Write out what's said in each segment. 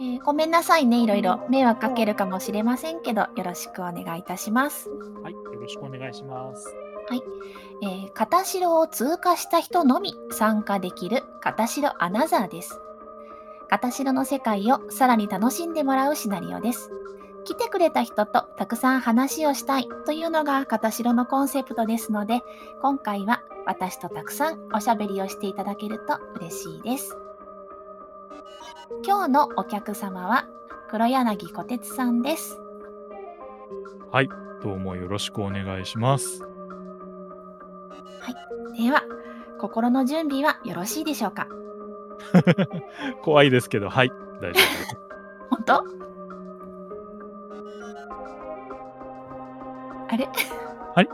えーごめんなさいね、いろいろ迷惑かけるかもしれませんけど、よろしくお願いいたします。はい、よろしくお願いします。えー、片白を通過した人のみ参加できる片白アナザーです。片白の世界をさらに楽しんでもらうシナリオです。来てくれた人とたくさん話をしたいというのが片白のコンセプトですので、今回は私とたくさんおしゃべりをしていただけると嬉しいです。今日のお客様は黒柳小鉄さんです。はい、どうもよろしくお願いします。では、心の準備はよろしいでしょうか？怖いですけど、はい、大丈夫。本当？あれ？はい？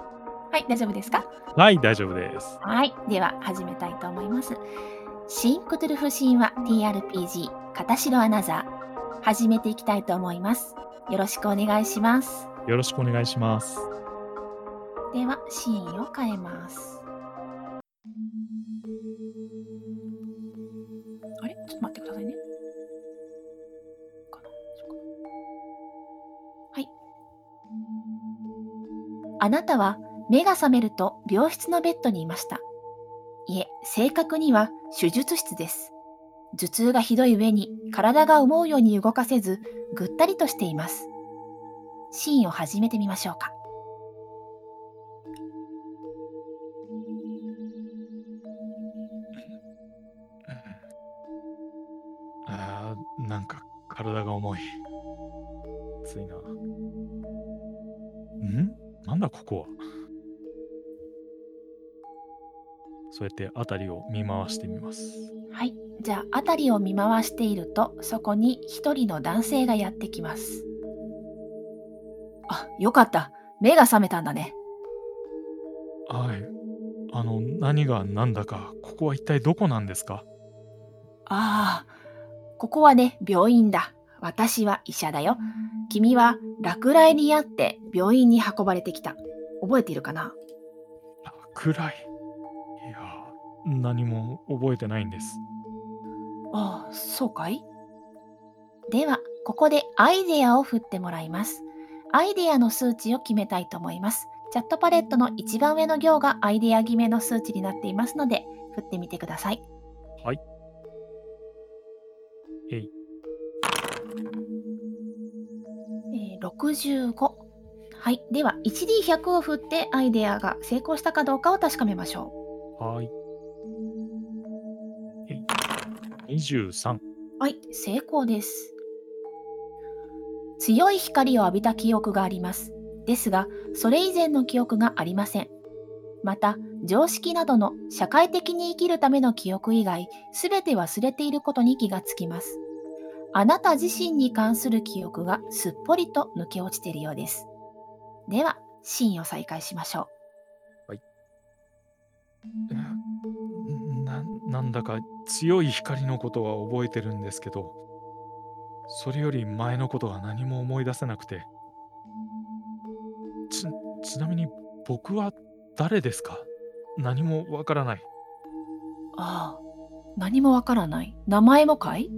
はい、大丈夫ですか？はい、大丈夫です。はい。では、始めたいと思います。シンクトゥルフ神話 TRPG 片白アナザー。始めていきたいと思います。よろしくお願いします。よろしくお願いします。では、シーンを変えます。あれ？ちょっと待ってくださいね。はい。あなたは目が覚めると病室のベッドにいました。いえ、正確には手術室です。頭痛がひどい上に体が思うように動かせず、ぐったりとしています。シーンを始めてみましょうか。あーなんか体が重い。ついな。ん？なんだここは？そうやって辺りを見回してみます。はい。じゃあ、辺りを見回していると、そこに一人の男性がやってきます。あ、よかった。目が覚めたんだね。はい。あの、何が何だか、ここは一体どこなんですか？ああ、ここはね、病院だ。私は医者だよ。君は落雷にあって病院に運ばれてきた。覚えているかな？暗い。何も覚えてないんです。ああ、そうかい？では、ここでアイデアを振ってもらいます。アイデアの数値を決めたいと思います。チャットパレットの一番上の行がアイデア決めの数値になっていますので、振ってみてください。えい。えー65。はい。では、1D100 を振ってアイデアが成功したかどうかを確かめましょはい。23。う。はい。成功です。強い光を浴びた記憶があります。ですが、それ以前の記憶がありません。また、常識などの社会的に生きるための記憶以外、すべて忘れていることに気がつきます。あなた自身に関する記憶がすっぽりと抜け落ちているようです。では、シーンを再開しましょななんだか強い光のことは覚えてるんですけど、それより前のことが何も思い出せなくて。ち、ちなみに僕は誰ですか？何もわからない。う。ああ、何もわからない。名前もかい？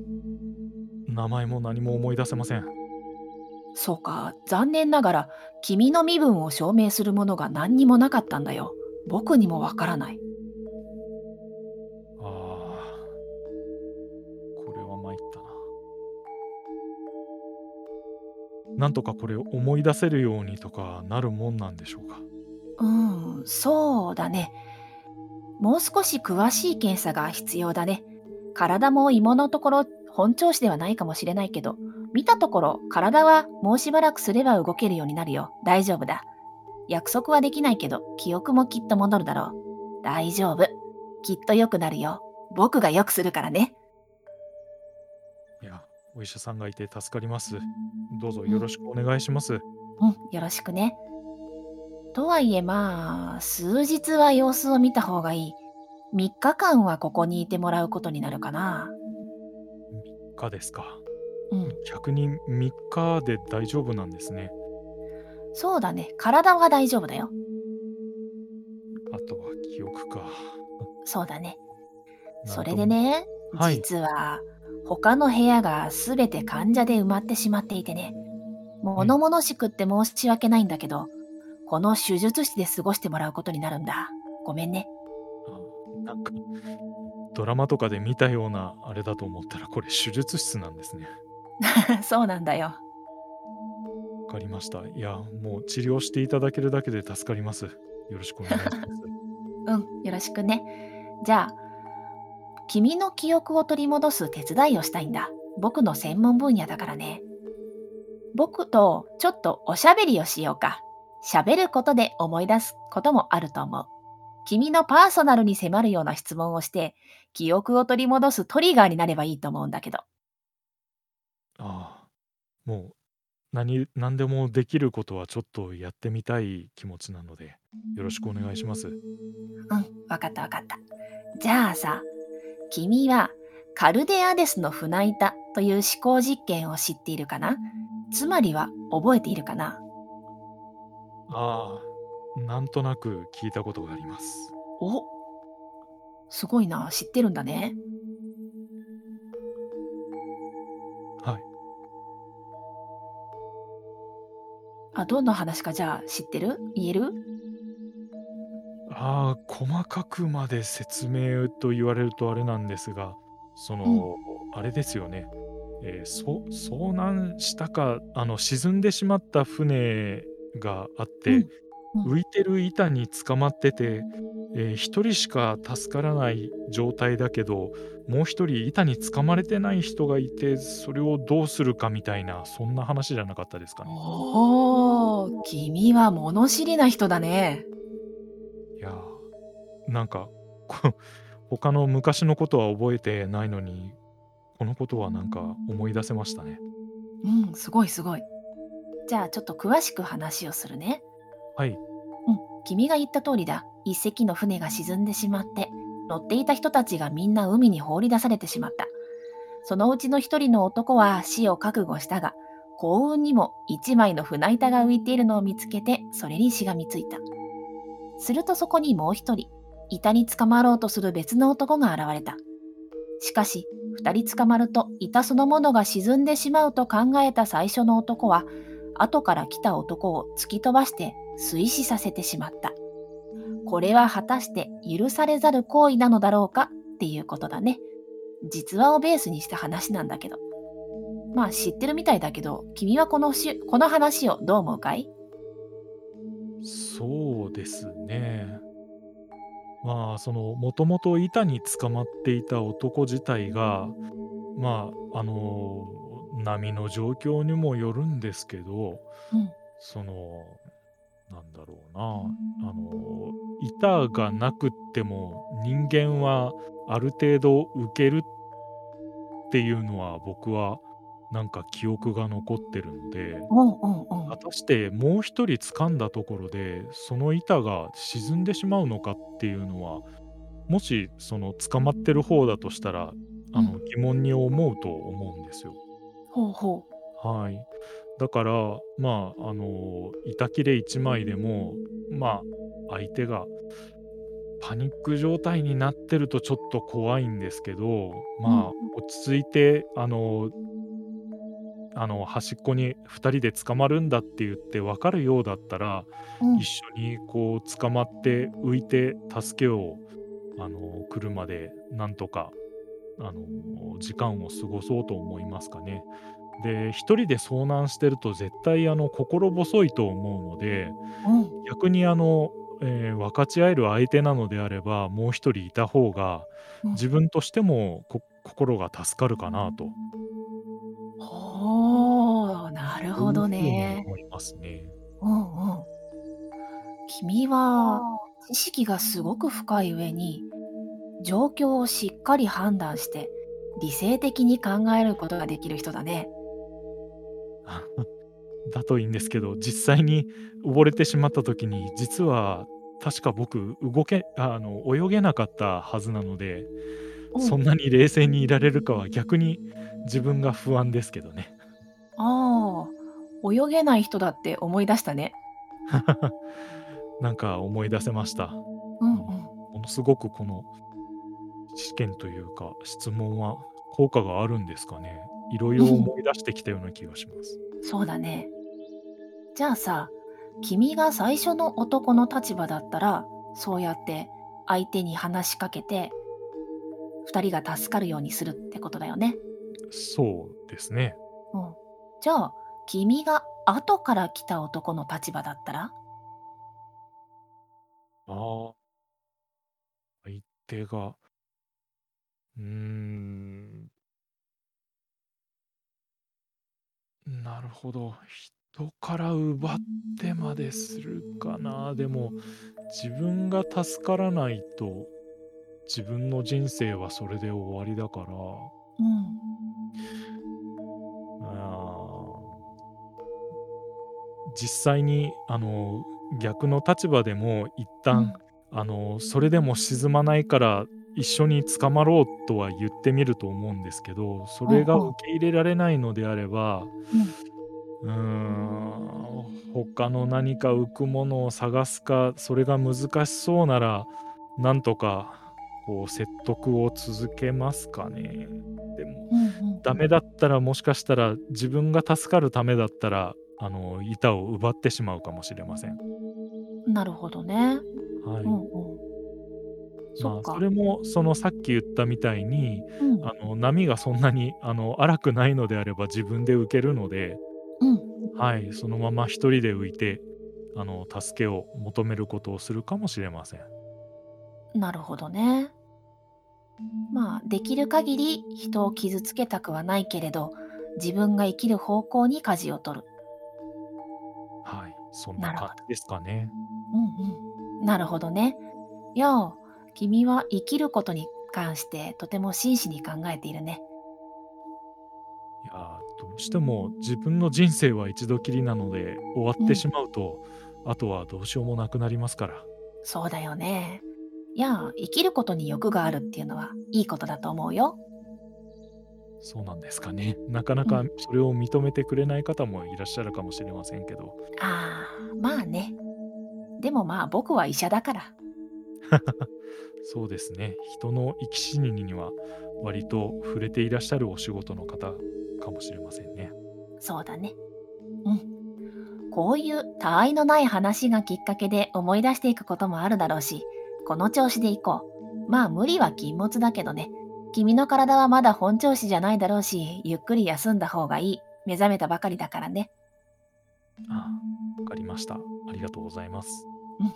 名前も何も思い出せません。そうか、残念ながら、君の身分を証明するものが何にもなかったんだよ。僕にもわからない。なんとかこれを思い出せるようにとかなるもんなんでしょうか？うん、そうだね。もう少し詳しい検査が必要だね。体も今のところ本調子ではないかもしれないけど、見たところ体はもうしばらくすれば動けるようになるよ。大丈夫だ。約束はできないけど、記憶もきっと戻るだろう。大丈夫。きっと良くなるよ。僕が良くするからね。お医者さんがいて助かります。どうぞよろしくお願いします。うん、よろしくね。とはいえまあ、数日は様子を見た方がいい。3日間はここにいてもらうことになるかな。3日ですか。うん、逆に3日で大丈夫なんですね。そうだね。体は大丈夫だよ。あとは記憶か。そうだね。それで。ね、はい実は、他の部屋がすべて患者で埋まってしまっていてね。物々しくって申し訳ないんだけど、この手術室で過ごしてもらうことになるんだ。ごめんね。あなんか、ドラマとかで見たようなあれだと思ったら、これ手術室なんですね。そうなんだよ。わかりました。いや、もう治療していただけるだけで助かります。よろしくお願いします。うん、よろしくね。じゃあ、君の記憶を取り戻す手伝いをしたいんだ。僕の専門分野だからね。僕とちょっとおしゃべりをしようか。喋ることで思い出すこともあると思う。君のパーソナルに迫るような質問をして、記憶を取り戻すトリガーになればいいと思うんだけど。ああ、もう何何でもできることはちょっとやってみたい気持ちなので、よろしくお願いします。うん、わかったわかった。じゃあさ、君はカルデアデスの船板という思考実験を知っているかな？つまりは覚えているかな？ああ、なんとなく聞いたことがあります。おすごいな、知ってるんだね。はい。あ、どんな話かじゃあ知ってる？言える？ああ、細かくまで説明と言われるとあれなんですが、そうん。の、あれですよね。えーそ遭難したか、あの、沈んでしまった船があっうん。て、うん。浮いてる板に捕まってて、えー、一人しか助からない状態だけど、もう一人板に捕まれてない人がいて、それをどうするかみたいな、そんな話じゃなかったですかね。おー、君は物知りな人だね。なんか、こ他の昔のことは覚えてないのに、このことはなんか思い出せましたね。うん、すごいすごい。じゃあちょっと詳しく話をするね。はい。うん、君が言った通りだ。一隻の船が沈んでしまって、乗っていた人たちがみんな海に放り出されてしまった。そのうちの一人の男は死を覚悟したが、幸運にも一枚の船板が浮いているのを見つけて、それにしがみついた。するとそこにもう一人、板に捕まろうとする別の男が現れた。しかし、二人捕まると板そのものが沈んでしまうと考えた最初の男は、後から来た男を突き飛ばして水死させてしまった。これは果たして許されざる行為なのだろうかっていうことだね。実話をベースにした話なんだけど。まあ知ってるみたいだけど、君はこのしこの話をどう思うかい？そうですね。まあ、その、もともと板に捕まっていた男自体が、まあ、あの、波の状況にもよるんですけど、うん。その、なんだろうな、あの、板がなくっても人間はある程度受けるっていうのは僕はなんか記憶が残ってるので、うんうんうん。果たしてもう一人掴んだところでその板が沈んでしまうのかっていうのはもしその捕まってる方だとしたらあのうん。疑問に思うと思うんですよ。ほうほはい。だからまああの板切れ1枚でもまあ相手がパニック状態になってるとちょっと怖いんですけどう。うん。まあ落ち着いてあのあの端っこに2人で捕まるんだって言って分かるようだったらうん。一緒にこう捕まって浮いて助けをあの来るまでなんとかあの時間を過ごそうと思いますかね。で一人で遭難してると絶対あの心細いと思うのでうん。逆にあの、えー分かち合える相手なのであればもう一人いた方がうん。自分としてもこ心が助かるかなとほう、なるほどね。思いますね。うんうん。君は知識がすごく深い上に、状況をしっかり判断して、理性的に考えることができる人だね。だといいんですけど実際に溺れてしまった時に実は確か僕動けあの泳げなかったはずなのでうん。そんなに冷静にいられるかは逆に自分が不安ですけどね。ああ、泳げない人だって思い出したね。なんか思い出せました。うんうん。ものすごくこの試験というか質問は効果があるんですかね。いろいろ思い出してきたような気がします。そうだね。じゃあさ、君が最初の男の立場だったら、そうやって相手に話しかけて、2人が助かるようにするってことだよね。そうですね。うん。じゃあ、君が後から来た男の立場だったら？ああ、相手が、うーん、なるほど。人から奪ってまでするかな。でも、自分が助からないと、自分の人生はそれで終わりだから、うん。実際にあの逆の立場でも一旦、うん。あのそれでも沈まないから一緒に捕まろうとは言ってみると思うんですけど、それが受け入れられないのであれば、うん。うーん、他の何か浮くものを探すか、それが難しそうなら、なんとかこう説得を続けますかね。でも、うんうんうん。ダメだったらもしかしたら自分が助かるためだったら、あの、板を奪ってしまうかもしれません。なるほどね。はい。うんうん。そまあ、そ。れもそのさっき言ったみたいに、うん。あの、波がそんなにあの、荒くないのであれば自分で浮けるので、うん。はい、そのまま一人で浮いて、あの、助けを求めることをするかもしれません。なるほどね。まあ、できる限り人を傷つけたくはないけれど、自分が生きる方向に舵を取る。はい、そんな。感じですかね。うんうん。なるほどね。いやあ、君は生きることに関してとても真摯に考えているね。いやー、どうしても自分の人生は一度きりなので、終わうん。ってしまうと、あとはどうしようもなくなりますから。そうだよね。いやあ、生きることに欲があるっていうのはいいことだと思うよ。そうなんですかね。なかなうん。かそれを認めてくれない方もいらっしゃるかもしれませんけど。ああ、まあね。でもまあ僕は医者だから。そうですね。人の生き死にには割と触れていらっしゃるお仕事の方かもしれませんね。そうだね。うん。こういう他愛のない話がきっかけで思い出していくこともあるだろうし、この調子でいこう。まあ無理は禁物だけどね。君の体はまだ本調子じゃないだろうし、ゆっくり休んだ方がいい。目覚めたばかりだからね。ああ、わかりました。ありがとうございます。うん。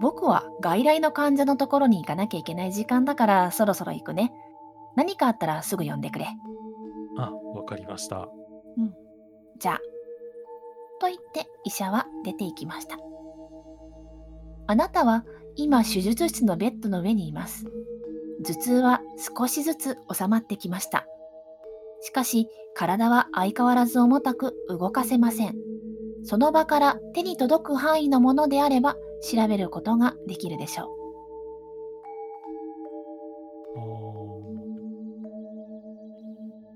僕は外来の患者のところに行かなきゃいけない時間だからそろそろ行くね。何かあったらすぐ呼んでくれ。あ、わかりました。うん。じゃあ、と言って医者は出て行きました。あなたは今手術室のベッドの上にいます。頭痛は少しずつ収まってきました。しかし体は相変わらず重たく動かせません。その場から手に届く範囲のものであれば調べることができるでしょう。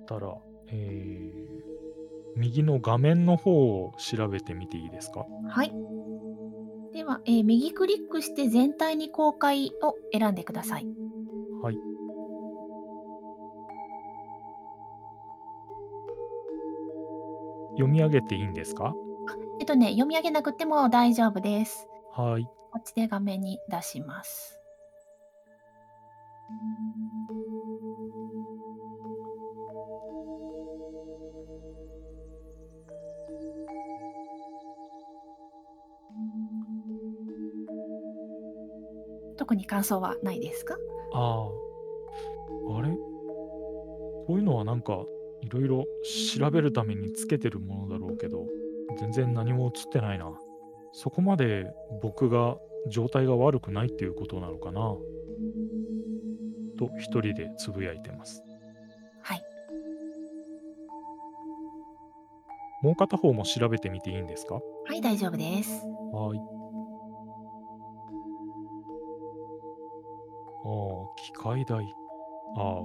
たら、えー、右の画面の方を調べてみていいですか？はい。では、えー右クリックして全体に公開を選んでください。はい。読み上げていいんですか？えっとね、読み上げなくても大丈夫です。はい。こっちで画面に出します。特に感想はないですか？ああ、あれ？こういうのはなんか、いろいろ調べるためにつけてるものだろうけど、全然何も映ってないな。そこまで僕が状態が悪くないっていうことなのかな？と一人でつぶやいてます。はい。もう片方も調べてみていいんですか？はい、大丈夫です。はい。機械台。ああ、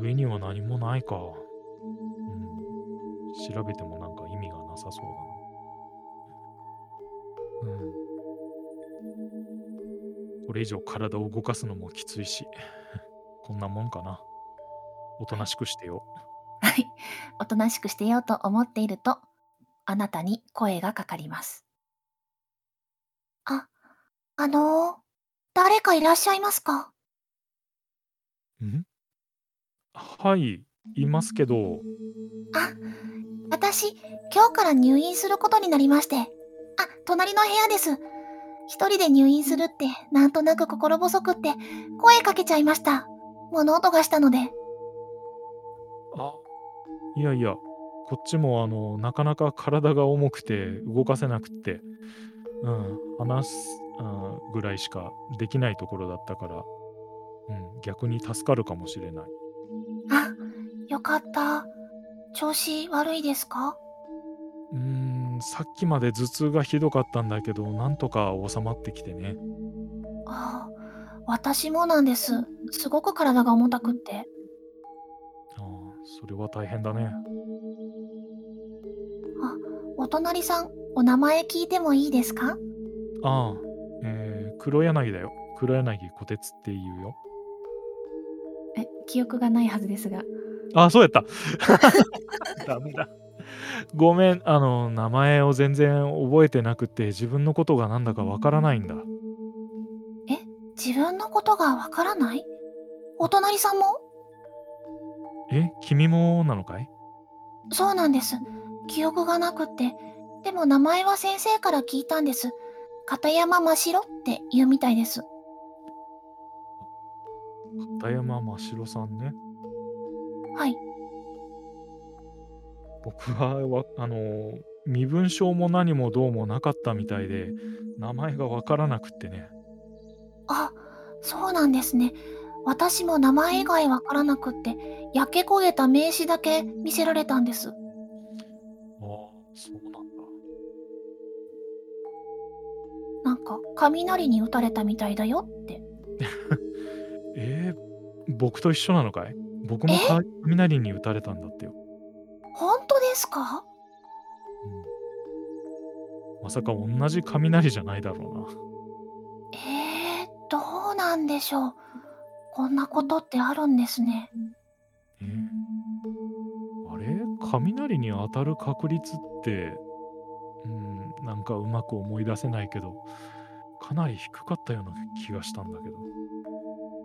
上には何もないか。うん。調べてもなんか意味がなさそうだな。うん。これ以上体を動かすのもきついし。こんなもんかな。おとなしくしてよ。はい。おとなしくしてようと思っていると、あなたに声がかかります。あ、あのー、誰かいらっしゃいますか？ん？はい、いますけど。あ、私、今日から入院することになりまして。あ、隣の部屋です。一人で入院するって、なんとなく心細くって、声かけちゃいました。物音がしたので。あ、いやいや、こっちもあの、なかなか体が重くて動かせなくって、うん、話ぐらいしかできないところだったから、うん、逆に助かるかもしれない。あ、よかった。調子悪いですか？うーん、さっきまで頭痛がひどかったんだけど、なんとか収まってきてね。ああ、私もなんです。すごく体が重たくって。ああ、それは大変だね。あ、お隣さん、お名前聞いてもいいですか？ああ、えー、黒柳だよ。黒柳小鉄っていうよ。え、記憶がないはずですが。あ、そうやった。ダメだ。ごめん、あの、名前を全然覚えてなくて、自分のことがなんだかわからないんだ。え、自分のことがわからない？お隣さんも？え、君もなのかい？そうなんです。記憶がなくって。でも名前は先生から聞いたんです。片山真白って言うみたいです。片山真白さんね。はい。僕は、わあの、身分証も何もどうもなかったみたいで、名前がわからなくってね。あ、そうなんですね。私も名前以外わからなくって、焼け焦げた名刺だけ見せられたんです。ああ、そうなんか、雷に打たれたみたいだよって。えー、僕と一緒なのかい？僕も雷に打たれたんだってよ。本当ですか？うん。まさか同じ雷じゃないだろうな。えー、どうなんでしょう。こんなことってあるんですね。え？ー、あれ？雷に当たる確率って、うん、なんかうまく思い出せないけど、かなり低かったような気がしたんだけど。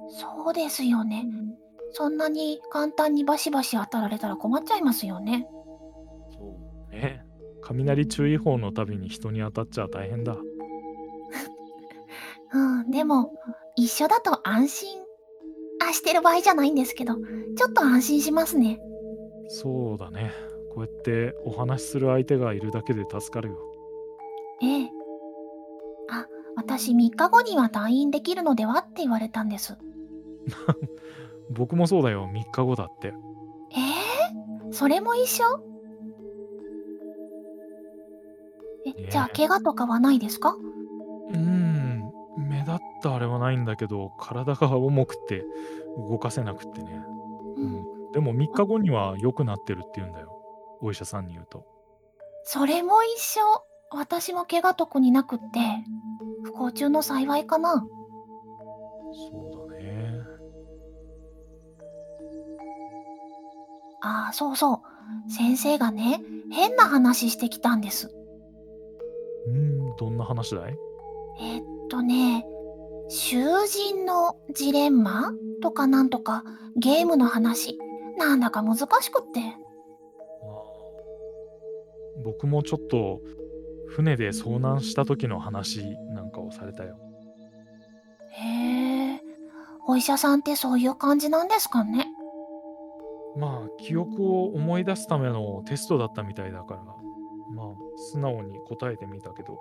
そうですよね。そんなに簡単にバシバシ当たられたら困っちゃいますよね。そうね。雷注意報のたびに人に当たっちゃ大変だ。うん、でも、一緒だと安心。あ、してる場合じゃないんですけど、ちょっと安心しますね。そうだね。こうやってお話しする相手がいるだけで助かるよ。ええ。あ、私3日後には退院できるのではって言われたんです。僕もそうだよ、3日後だって。えー、それも一緒？え、じゃあ怪我とかはないですか？うーん、目立ったあれはないんだけど、体が重くて動かせなくってね。うん。でも3日後には良くなってるって言うんだよ。お医者さんに言うと。それも一緒。私も怪我特になくって、不幸中の幸いかな。そうだね。ああ、そうそう。先生がね、変な話してきたんです。うーん、どんな話だい？えっとね、囚人のジレンマとかなんとかゲームの話。なんだか難しくって。僕もちょっと船で遭難した時の話なんかをされたよ。へえ、お医者さんってそういう感じなんですかね？まあ、記憶を思い出すためのテストだったみたいだから、まあ、素直に答えてみたけど、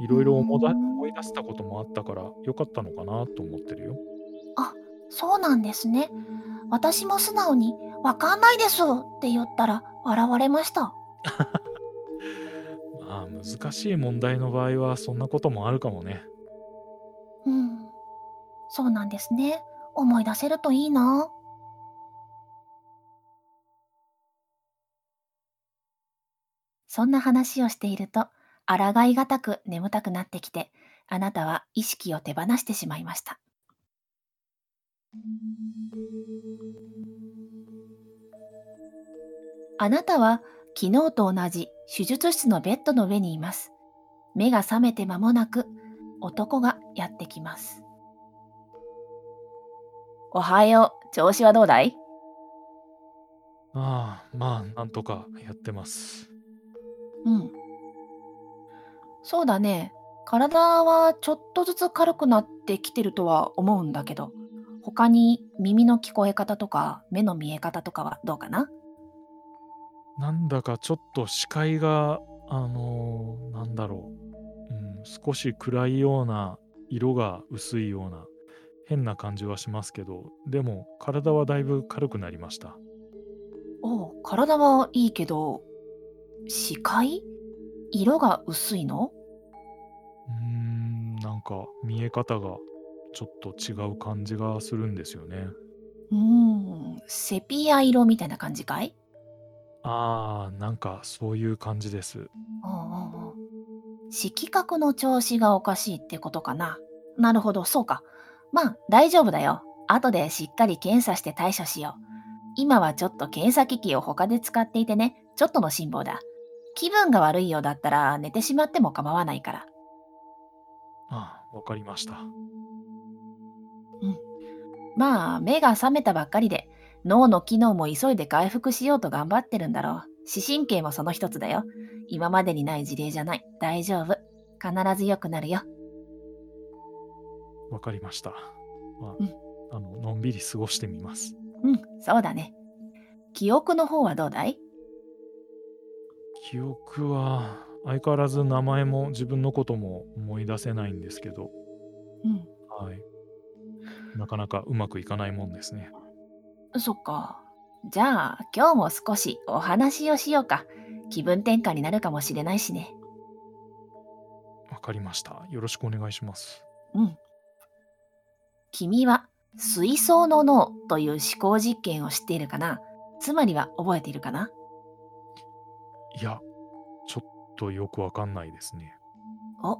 いろいろ思い出したこともあったから、よかったのかなと思ってるよ。あ、そうなんですね。私も素直に、わかんないですって言ったら、笑われました。難しい問題の場合は、そんなこともあるかもね。うん。そうなんですね。思い出せるといいな。そんな話をしていると、抗いがたく眠たくなってきて、あなたは意識を手放してしまいました。あなたは昨日と同じ手術室のベッドの上にいます。目が覚めて間もなく男がやってきます。おはよう。調子はどうだい？ああ、まあ、なんとかやってます。うん。そうだね。体はちょっとずつ軽くなってきてるとは思うんだけど、他に耳の聞こえ方とか目の見え方とかはどうかな？なんだかちょっと視界が、あのーなんだろう、うん、少し暗いような、色が薄いような、変な感じはしますけど、でも体はだいぶ軽くなりました。おう、体はいいけど、視界？色が薄いの？うーん、なんか見え方がちょっと違う感じがするんですよね。うーん、セピア色みたいな感じかい？ああ、なんかそういう感じです。うんうんうん。色覚の調子がおかしいってことかな。なるほど、そうか。まあ、大丈夫だよ。後でしっかり検査して対処しよう。今はちょっと検査機器を他で使っていてね、ちょっとの辛抱だ。気分が悪いようだったら寝てしまっても構わないから。ああ、わかりました。まあ、目が覚めたばっかりで、脳の機能も急いで回復しようと頑張ってるんだろう。視神経もその一つだよ。今までにない事例じゃない。大丈夫。必ず良くなるよ。わかりました。まあ、うんあの、のんびり過ごしてみます。うん、そうだね。記憶の方はどうだい？記憶は相変わらず名前も自分のことも思い出せないんですけど、うん。はい。なかなかうまくいかないもんですね。そっか。じゃあ、今日も少しお話をしようか。気分転換になるかもしれないしね。わかりました。よろしくお願いします。うん。君は水槽の脳という思考実験を知っているかな？つまりは覚えているかな？いや、ちょっとよくわかんないですね。お、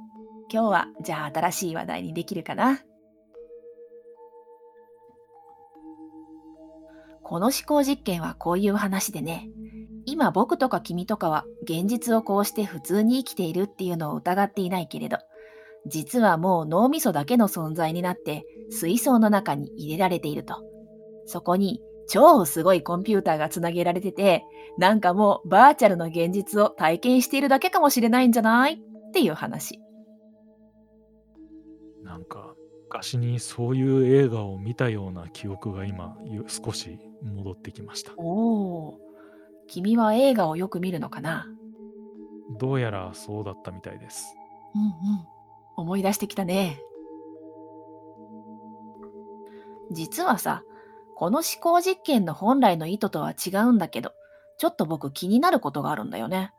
今日はじゃあ新しい話題にできるかな？この思考実験はこういう話でね、今僕とか君とかは現実をこうして普通に生きているっていうのを疑っていないけれど、実はもう脳みそだけの存在になって水槽の中に入れられていると。そこに超すごいコンピューターがつなげられてて、なんかもうバーチャルの現実を体験しているだけかもしれないんじゃないっていう話。なんか、昔にそういう映画を見たような記憶が今、少し戻ってきました。おお、君は映画をよく見るのかな？どうやらそうだったみたいです。うんうん。思い出してきたね。実はさ、この思考実験の本来の意図とは違うんだけど、ちょっと僕気になることがあるんだよね。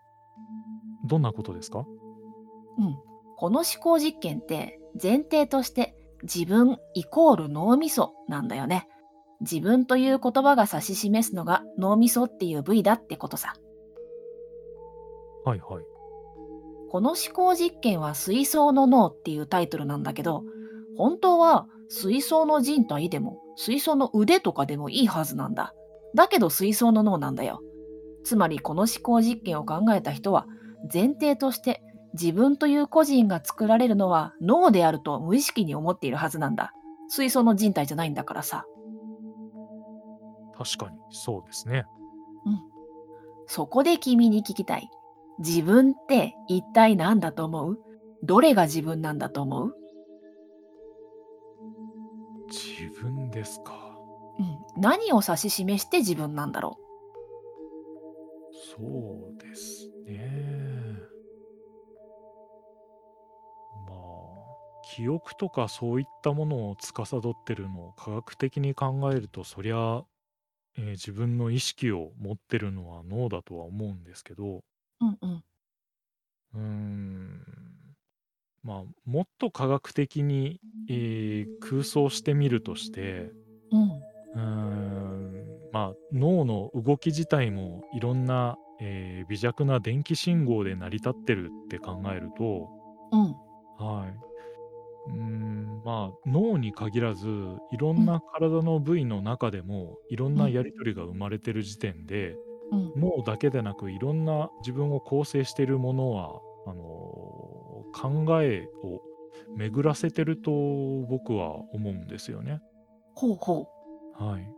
どんなことですか？うん。この思考実験って前提として自分イコール脳みそなんだよね。自分という言葉が指し示すのが脳みそっていう部位だってことさ。はいはい。この思考実験は水槽の脳っていうタイトルなんだけど、本当は水槽の人体でも水槽の腕とかでもいいはずなんだ。だけど水槽の脳なんだよ。つまりこの思考実験を考えた人は前提として自分という個人が作られるのは脳であると無意識に思っているはずなんだ。水槽の人体じゃないんだからさ。確かにそうですね。そこで君に聞きたい。自分って一体何だと思う？どれが自分なんだと思う？自分ですか。うん、何を指し示して自分なんだろそうですね。まあ、記憶とかそういったものを司ってるのを科学的に考えると、そりゃ、えー自分の意識を持ってるのは脳だとは思うんですけど、う。うんうん。うーん、まあ、もっと科学的に、えー空想してみるとして、うん。うーんまあ脳の動き自体もいろんな、えー微弱な電気信号で成り立ってるって考えると、うん。はい、うーん、まあ、脳に限らず、いろうん、んな体の部位の中でも、いろんうん、なやり取りが生まれてる時点で、うん。脳だけでなく、いろんな自分を構成しているものは、あの、考えを巡らせてると僕は思うんですよね。ほうほはい。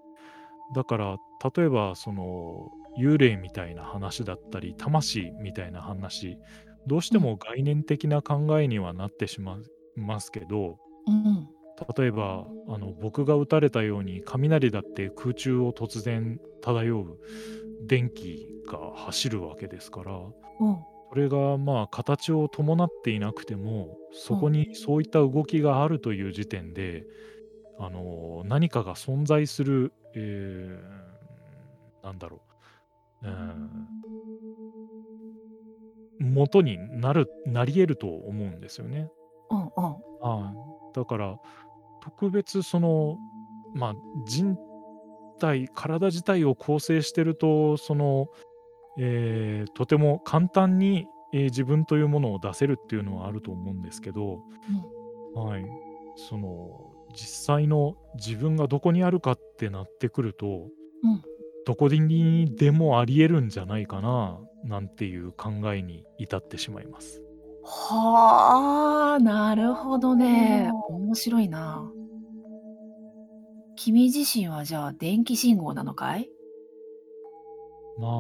だから、例えば、その、幽霊みたいな話だったり、魂みたいな話、どうしても概念的な考えにはなってしまいますけど、うん、例えば、あの、僕が撃たれたように、雷だって空中を突然漂う電気が走るわけですから、うん、それがまあ形を伴っていなくても、そこうん。にそういった動きがあるという時点で、あの、何かが存在する、えーなんだろう、うん、元になるなり得ると思うんですよね。うんうん。はい。だから、特別その、まあ、人体、体自体を構成してると、その、えーとても簡単に、えー自分というものを出せるっていうのはあると思うんですけど、うん、はい。その、実際の自分がどこにあるかってなってくると、うん。どこにでもあり得るんじゃないかな、なんていう考えに至ってしまいます。はあ、なるほどね。面白いな。君自身はじゃあ電気信号なのかい？まあ、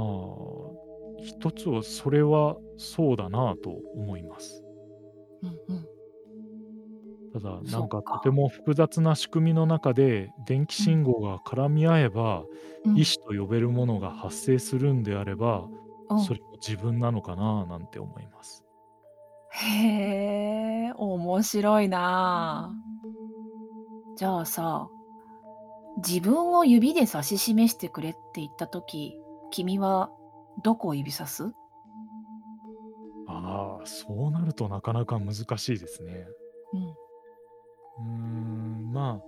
一つはそれはそうだなと思います。うんうん。ただ、なんかとて。も複雑な仕組みの中で、電気うん、信号が絡み合えば、うん、意思と呼べるものが発生するんであれば、うん。それも自分なのかななんて思います。へえ、面白いな。じゃあさ、自分を指で指し示してくれって言った時、君はどこを指さす？ああ、そうなるとなかなか難しいですね。うん、うーん、まあ、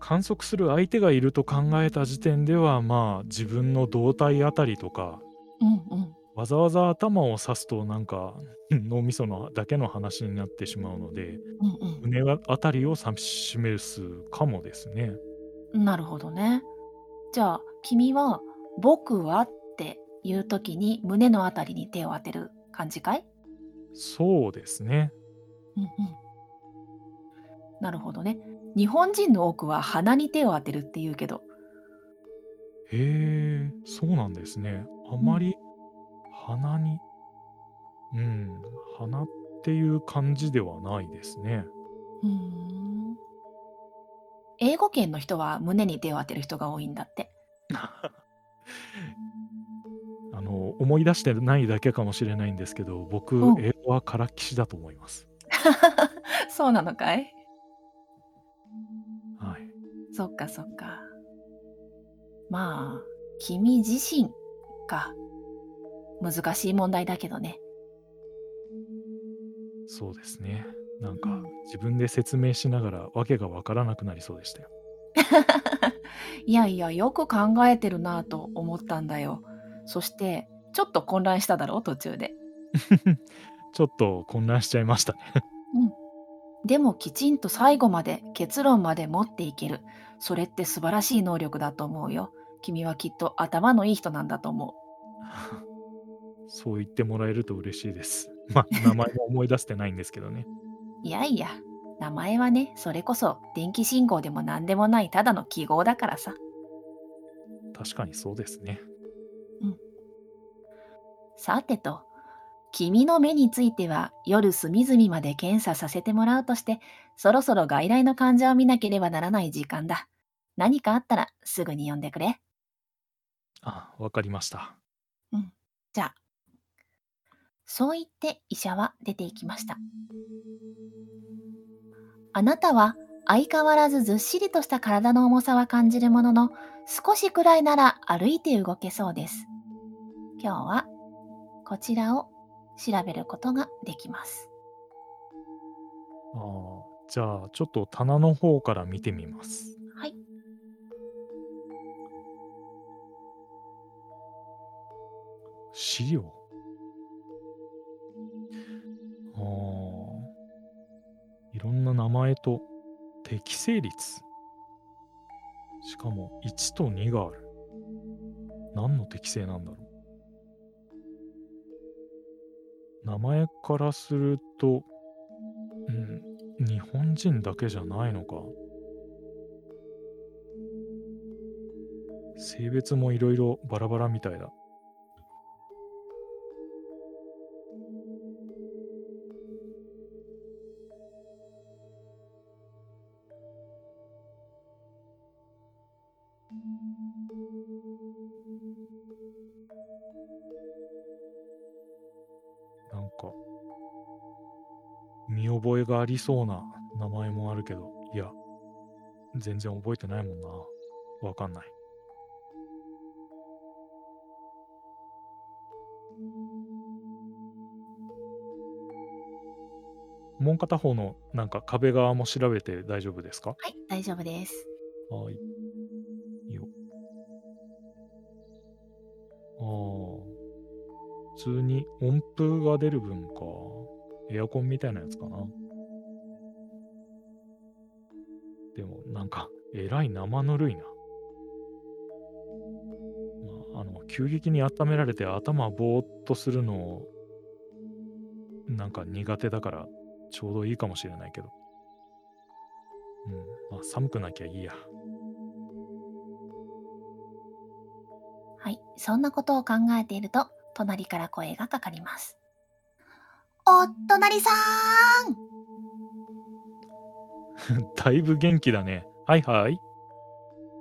観測する相手がいると考えた時点では、まあ、自分の胴体あたりとか、わざわざ頭を指すとなんか 脳みそのだけの話になってしまうので、うん胸あたりを指し示すかもですね。うん。なるほどね。じゃあ、君は「僕は」っていう時に胸のあたりに手を当てる感じかい？そうですね。うんうん。なるほどね。日本人の多くは鼻に手を当てるって言うけど。へえ、そうなんですね。あうん。まり鼻に、うん、鼻っていう感じではないですね。ふーん。英語圏の人は胸に手を当てる人が多いんだって。あの、思い出してないだけかもしれないんですけど、僕、うん。英語はからっきしだと思います。そうなのかい？はい。そっかそっか。まあ、君自身か。難しい問題だけどね。そうですね。なんか、うん。自分で説明しながら、わけがわからなくなりそうでしたよ。いやいや、よく考えてるなぁと思ったんだよ。そして、ちょっと混乱しただろう、途中で。ちょっと混乱しちゃいましたね。うん。でもきちんと最後まで結論まで持っていける。それって素晴らしい能力だと思うよ。君はきっと頭のいい人なんだと思う。そう言ってもらえると嬉しいです。ま、名前も思い出せてないんですけどね。いやいや、名前はね、それこそ電気信号でも何でもないただの記号だからさ。確かにそうですね。うん。さてと、君の目については夜隅々まで検査させてもらうとして、そろそろ外来の患者を見なければならない時間だ。何かあったらすぐに呼んでくれ。あ、わかりました。うん。じゃあ、そう言って医者は出て行きました。あなたは相変わらずずっしりとした体の重さは感じるものの、少しくらいなら歩いて動けそうです。今日はこちらを調べることができます。ああ、じゃあ、ちょっと棚の方から見てみます。はい。資料。ああ、いろんと適正率。しかも1と2がある。何の適正なんだろう。名前からすると、うん、日本人だけじゃないのか。性別もいろいろバラバラみたいだ。覚えがありそうな名前もあるけど、いや、全然覚えてないもんな。わかんない。もう片方のなんか壁側も調べて大丈夫ですか？はい、大丈夫です。はい。よ。ああ。普通に音符が出る分か。エアコンみたいなやつかな。でも、なんか、えらい生ぬるいな。まあ、あの、急激に温められて頭ぼーっとするの、なんか苦手だから、ちょうどいいかもしれないけど。うん、まあ、寒くなきゃいいや。はい、そんなことを考えていると、隣から声がかかります。お隣さん だいぶ元気だね。はいはい。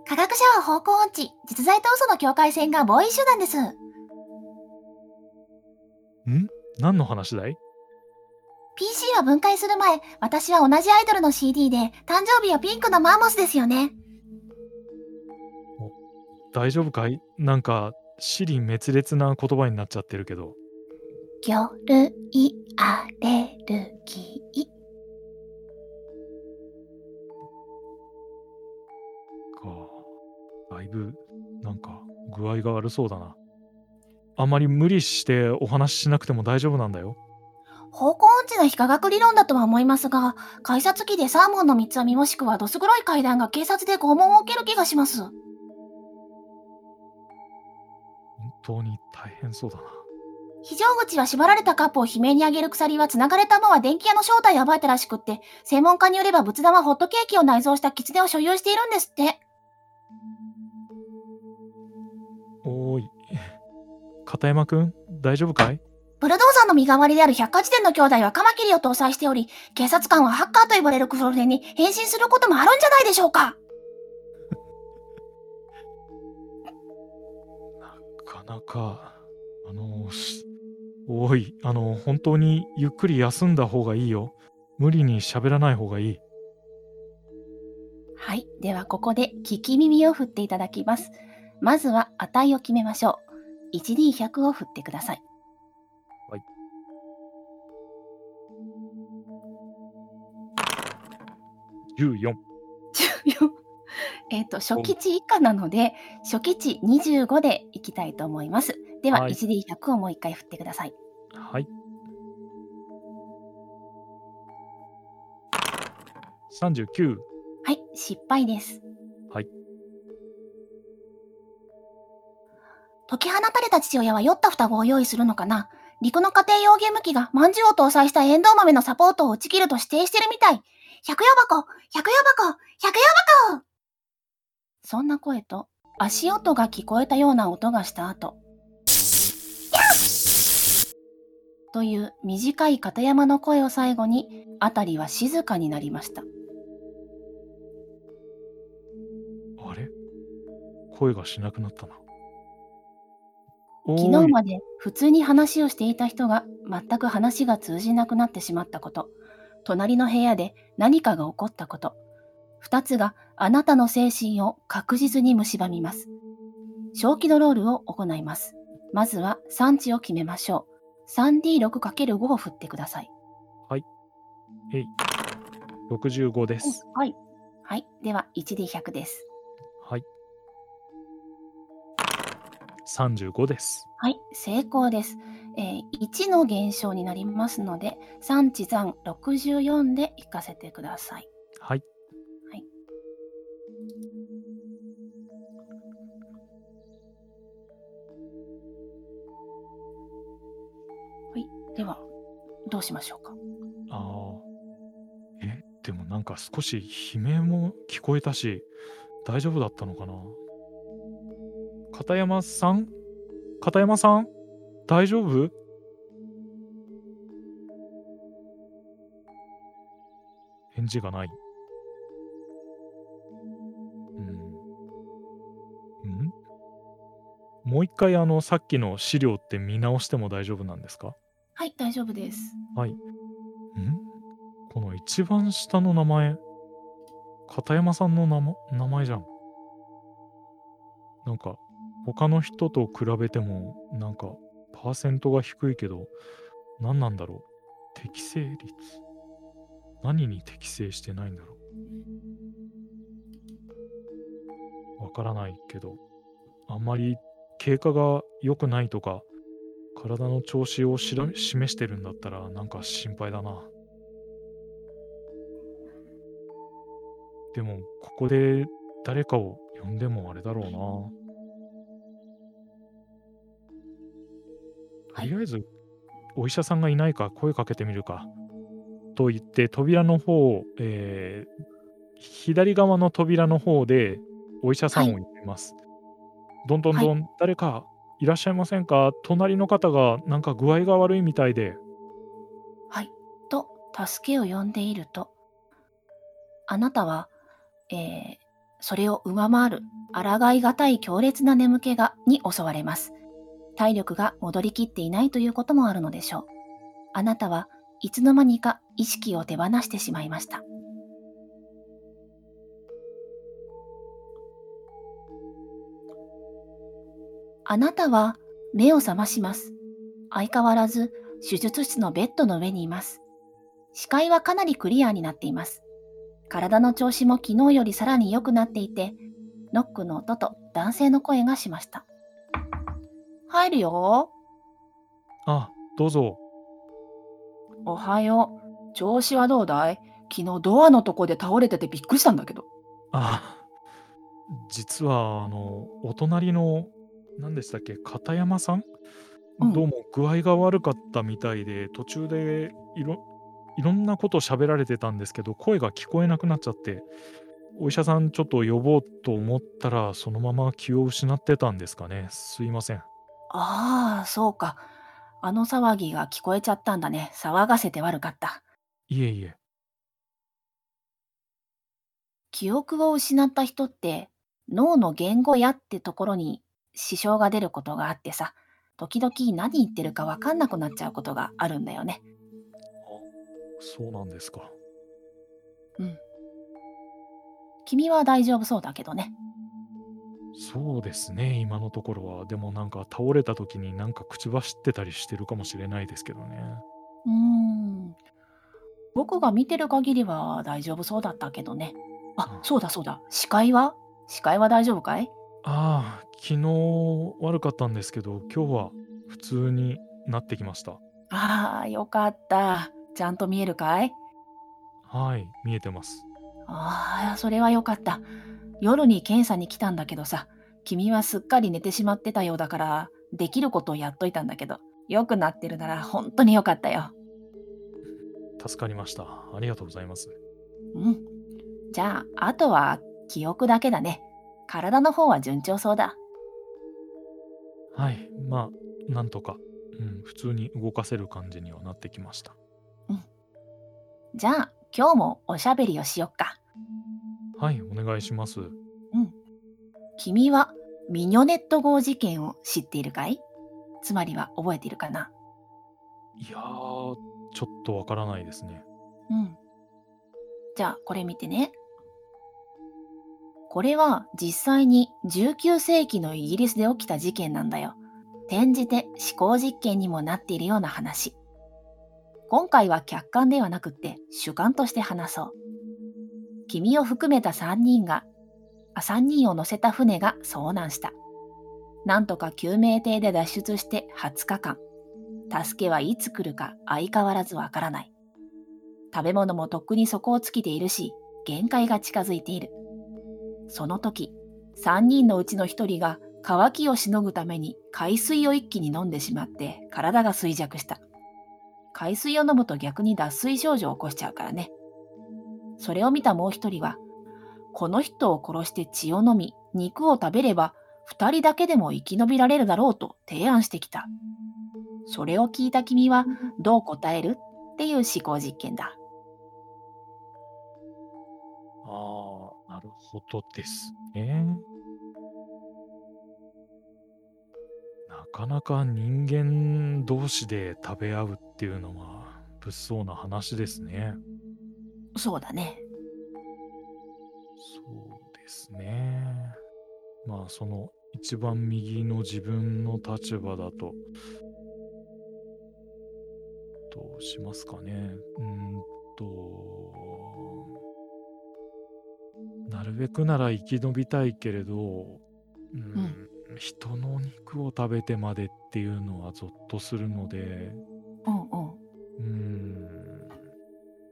科学者は方向音痴、実在と嘘の境界線がボーイ集団です。ん？何の話だい？PC は分解する前、私は同じアイドルの CD で、誕生日はピンクのマンモスですよね。大丈夫かい？なんか、死に滅裂な言葉になっちゃってるけど。魚類アレルギー。ぶ、なんか、具合が悪そうだな。あまり無理してお話ししなくても大丈夫なんだよ。方向音痴な非科学理論だとは思いますが、改札機でサーモンの三つ編みもしくはどす黒い階段が警察で拷問を受ける気がします。本当に大変そうだな。非常口は縛られたカップを悲鳴に上げる鎖は繋がれたまま電気屋の正体を暴いたらしくって、専門家によれば仏壇はホットケーキを内蔵した狐を所有しているんですって。おーい。片山くん、大丈夫かい？ブルドーザーの身代わりである百科事典の兄弟はカマキリを搭載しており、警察官はハッカーと呼ばれるクロレに変身することもあるんじゃないでしょうか。なかなか、あの、しおい、あの、本当にゆっくり休んだ方がいいよ。無理に喋らない方がいい。はい。ではここで聞き耳を振っていただきます。まずは値を決めましょう。1D100 を振ってください。はい。14。14 えっと、初期値以下なので、初期値25でいきたいと思います。では、はい 1D100 をもう一回振ってください。はい。39。はい、失敗です。解き放たれた父親は酔った双子を用意するのかな？陸の家庭用ゲーム機がまんじゅうを搭載したエンドウ豆のサポートを打ち切ると指定してるみたい。百葉箱百葉箱百葉箱そんな声と足音が聞こえたような音がした後、という短い片山の声を最後に、あたりは静かになりました。あれ？声がしなくなったな。お昨日まで普通に話をしていた人が全く話が通じなくなってしまったこと、隣の部屋で何かが起こったこと、二つがあなたの精神を確実に蝕みます。小気ドロールを行います。まずは産地を決めましょう。3D6×5 を振ってください。えい。65です。はい。はい。では 1D100 です。35です。はい、成功です。えー、1の減少になりますので、3地算64で行かせてください。はい。はい、はい、では、どうしましょうか？ああ。え、でもなんか少し悲鳴も聞こえたし、大丈夫だったのかな？片山さん？片山さん？大丈夫？返事がない。うん。ん？もう一回あのさっきの資料って見直しても大丈夫なんですか？はい、大丈夫です。はい。ん？この一番下の名前、片山さんの名前名前じゃん。なんか、他の人と比べても、なんか、パーセントが低いけど、何なんだろう？適正率。何に適正してないんだろう？わからないけど、あんまり経過が良くないとか、体の調子をしら示してるんだったら、なんか心配だな。でも、ここで誰かを呼んでもあれだろうな。とりあえず、お医者さんがいないか声かけてみるか。と言って、扉の方、えー左側の扉の方でお医者さんを呼びます。どんどんどん、誰かいらっしゃいませんか？隣の方がなんか具合が悪いみたいで。はい。と、助けを呼んでいると、あなたは、えーそれを上回る、抗いがたい強烈な眠気が、に襲われます。体力が戻りきっていないということもあるのでしょう。あなたはいつの間にか意識を手放してしまいました。あなたは目を覚まします。相変わらず手術室のベッドの上にいます。視界はかなりクリアになっています。体の調子も昨日よりさらに良くなっていて、ノックの音と男性の声がしました。入るよ。あ、どうぞ。おはよう。調子はどうだい？昨日ドアのとこで倒れててびっくりしたんだけど。あ、実は、あの、お隣の、何でしたっけ、片山さん、うんどうも具合が悪かったみたいで、途中でいろいろんなこと喋られてたんですけど、声が聞こえなくなっちゃって、お医者さんちょっと呼ぼうと思ったら、そのまま気を失ってたんですかね。すいません。ああ、そうか。あの騒ぎが聞こえちゃったんだね。騒がせて悪かった。いえいえ。記憶を失った人って脳の言語やってところに支障が出ることがあってさ、時々何言ってるかわかんなくなっちゃうことがあるんだよね。そうなんですか。うん。君は大丈夫そうだけどね。そうですね、今のところは。でもなんか倒れた時になんか口走ってたりしてるかもしれないですけどね。うーん。僕が見てる限りは大丈夫そうだったけどね。あ、そうだそうだ。視界は？視界は大丈夫かい？ああ、昨日悪かったんですけど、今日は普通になってきました。ああ、よかった。ちゃんと見えるかい？はい、見えてます。ああ、それはよかった。夜に検査に来たんだけどさ、君はすっかり寝てしまってたようだから、できることをやっといたんだけど、良くなってるなら本当によかったよ。助かりました。ありがとうございます。うん。じゃあ、あとは記憶だけだね。体の方は順調そうだ。はい、まあ、なんとか、うん、普通に動かせる感じにはなってきました。じゃあ、今日もおしゃべりをしよっか。はい、お願いします。うん。君はミニョネット号事件を知っているかい？つまりは覚えているかな？いやー、ちょっとわからないですね。うん。じゃあ、これ見てね。これは実際に19世紀のイギリスで起きた事件なんだよ。転じて思考実験にもなっているような話。今回は客観ではなくって主観として話そう。君を含めた3人が、3人を乗せた船が遭難した。なんとか救命艇で脱出して20日間。助けはいつ来るか相変わらずわからない。食べ物もとっくに底を尽きているし、限界が近づいている。その時、三人のうちの一人が渇きをしのぐために海水を一気に飲んでしまって体が衰弱した。海水を飲むと逆に脱水症状を起こしちゃうからね。それを見たもう一人は、この人を殺して血を飲み、肉を食べれば、二人だけでも生き延びられるだろうと提案してきた。それを聞いた君はどう答えるっていう思考実験だ。ああ、なるほどですね。なかなか人間同士で食べ合うっていうのは物騒な話ですね。そうだね。そうですね。まあ、その一番右の自分の立場だと、どうしますかね。うーんと、なるべくなら生き延びたいけれど、うーうん。ん、人の肉を食べてまでっていうのはゾッとするので、